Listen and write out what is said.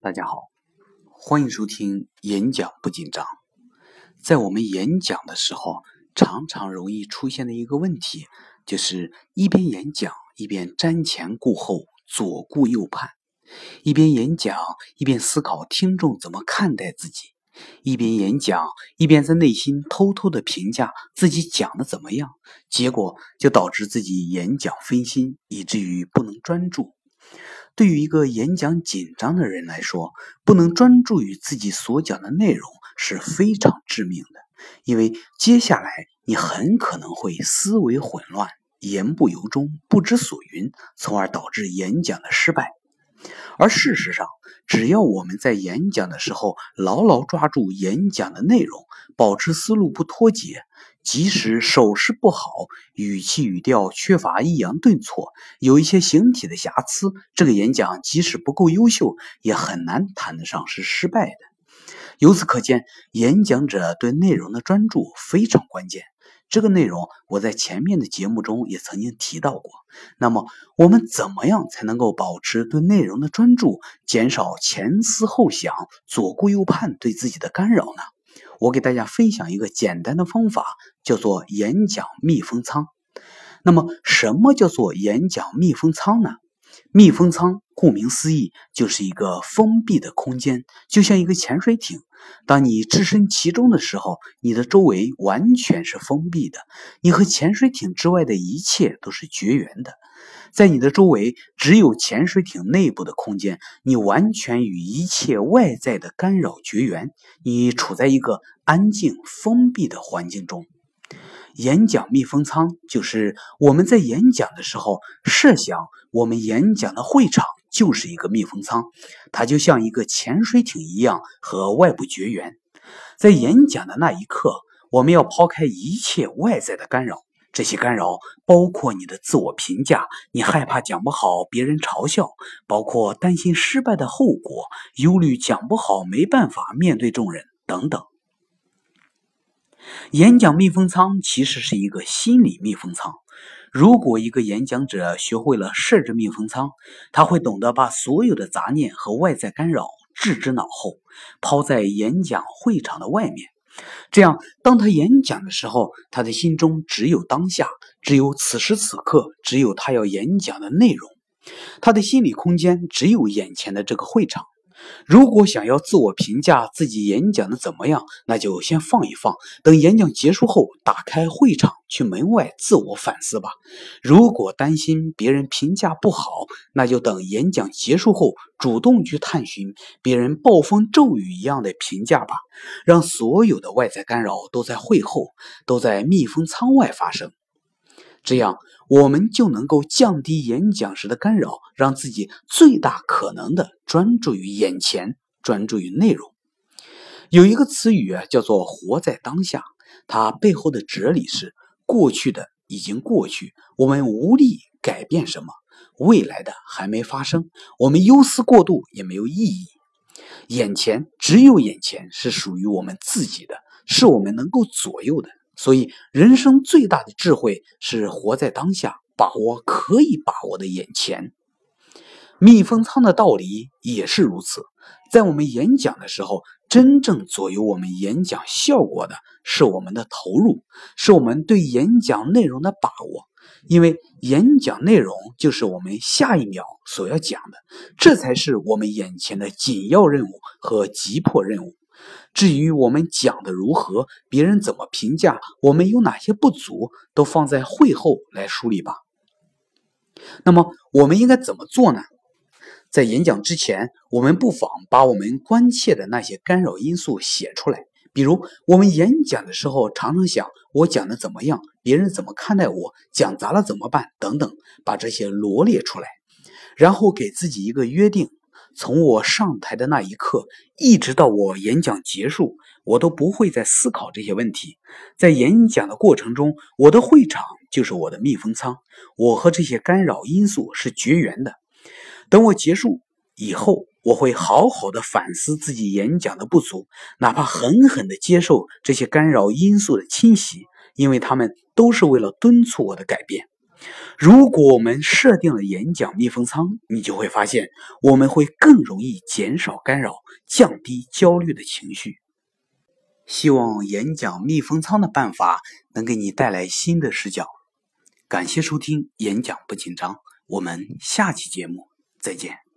大家好，欢迎收听演讲不紧张。在我们演讲的时候，常常容易出现的一个问题，就是一边演讲一边瞻前顾后、左顾右盼；一边演讲一边思考听众怎么看待自己；一边演讲一边在内心偷偷的评价自己讲的怎么样。结果就导致自己演讲分心，以至于不能专注。对于一个演讲紧张的人来说，不能专注于自己所讲的内容是非常致命的，因为接下来你很可能会思维混乱、言不由衷、不知所云，从而导致演讲的失败。而事实上，只要我们在演讲的时候牢牢抓住演讲的内容，保持思路不脱节。即使手势不好，语气语调缺乏抑扬顿挫，有一些形体的瑕疵，这个演讲即使不够优秀，也很难谈得上是失败的。由此可见，演讲者对内容的专注非常关键。这个内容我在前面的节目中也曾经提到过。那么，我们怎么样才能够保持对内容的专注，减少前思后想、左顾右盼对自己的干扰呢？我给大家分享一个简单的方法，叫做演讲密封舱。那么，什么叫做演讲密封舱呢？密封舱顾名思义，就是一个封闭的空间，就像一个潜水艇。当你置身其中的时候，你的周围完全是封闭的，你和潜水艇之外的一切都是绝缘的。在你的周围只有潜水艇内部的空间，你完全与一切外在的干扰绝缘，你处在一个安静封闭的环境中。演讲密封舱就是我们在演讲的时候，设想我们演讲的会场就是一个密封舱，它就像一个潜水艇一样和外部绝缘。在演讲的那一刻，我们要抛开一切外在的干扰。这些干扰包括你的自我评价，你害怕讲不好，别人嘲笑；包括担心失败的后果，忧虑讲不好，没办法面对众人等等。演讲密封舱其实是一个心理密封舱。如果一个演讲者学会了设置密封舱，他会懂得把所有的杂念和外在干扰置之脑后，抛在演讲会场的外面。这样，当他演讲的时候，他的心中只有当下，只有此时此刻，只有他要演讲的内容，他的心理空间只有眼前的这个会场。如果想要自我评价自己演讲的怎么样，那就先放一放，等演讲结束后，打开会场去门外自我反思吧。如果担心别人评价不好，那就等演讲结束后，主动去探寻别人暴风骤雨一样的评价吧。让所有的外在干扰都在会后，都在密封舱外发生，这样。我们就能够降低演讲时的干扰，让自己最大可能的专注于眼前，专注于内容。有一个词语啊，叫做“活在当下”，它背后的哲理是：过去的已经过去，我们无力改变什么；未来的还没发生，我们忧思过度也没有意义。眼前只有眼前是属于我们自己的，是我们能够左右的。所以，人生最大的智慧是活在当下，把握可以把握的眼前。密封舱的道理也是如此。在我们演讲的时候，真正左右我们演讲效果的是我们的投入，是我们对演讲内容的把握。因为演讲内容就是我们下一秒所要讲的，这才是我们眼前的紧要任务和急迫任务。至于我们讲的如何，别人怎么评价，我们有哪些不足，都放在会后来梳理吧。那么我们应该怎么做呢？在演讲之前，我们不妨把我们关切的那些干扰因素写出来。比如，我们演讲的时候，常常想我讲的怎么样，别人怎么看待我，讲砸了怎么办等等，把这些罗列出来，然后给自己一个约定。从我上台的那一刻，一直到我演讲结束，我都不会再思考这些问题。在演讲的过程中，我的会场就是我的密封舱，我和这些干扰因素是绝缘的。等我结束以后，我会好好的反思自己演讲的不足，哪怕狠狠的接受这些干扰因素的侵袭，因为他们都是为了敦促我的改变。如果我们设定了演讲密封舱，你就会发现我们会更容易减少干扰，降低焦虑的情绪。希望演讲密封舱的办法能给你带来新的视角。感谢收听《演讲不紧张》，我们下期节目再见。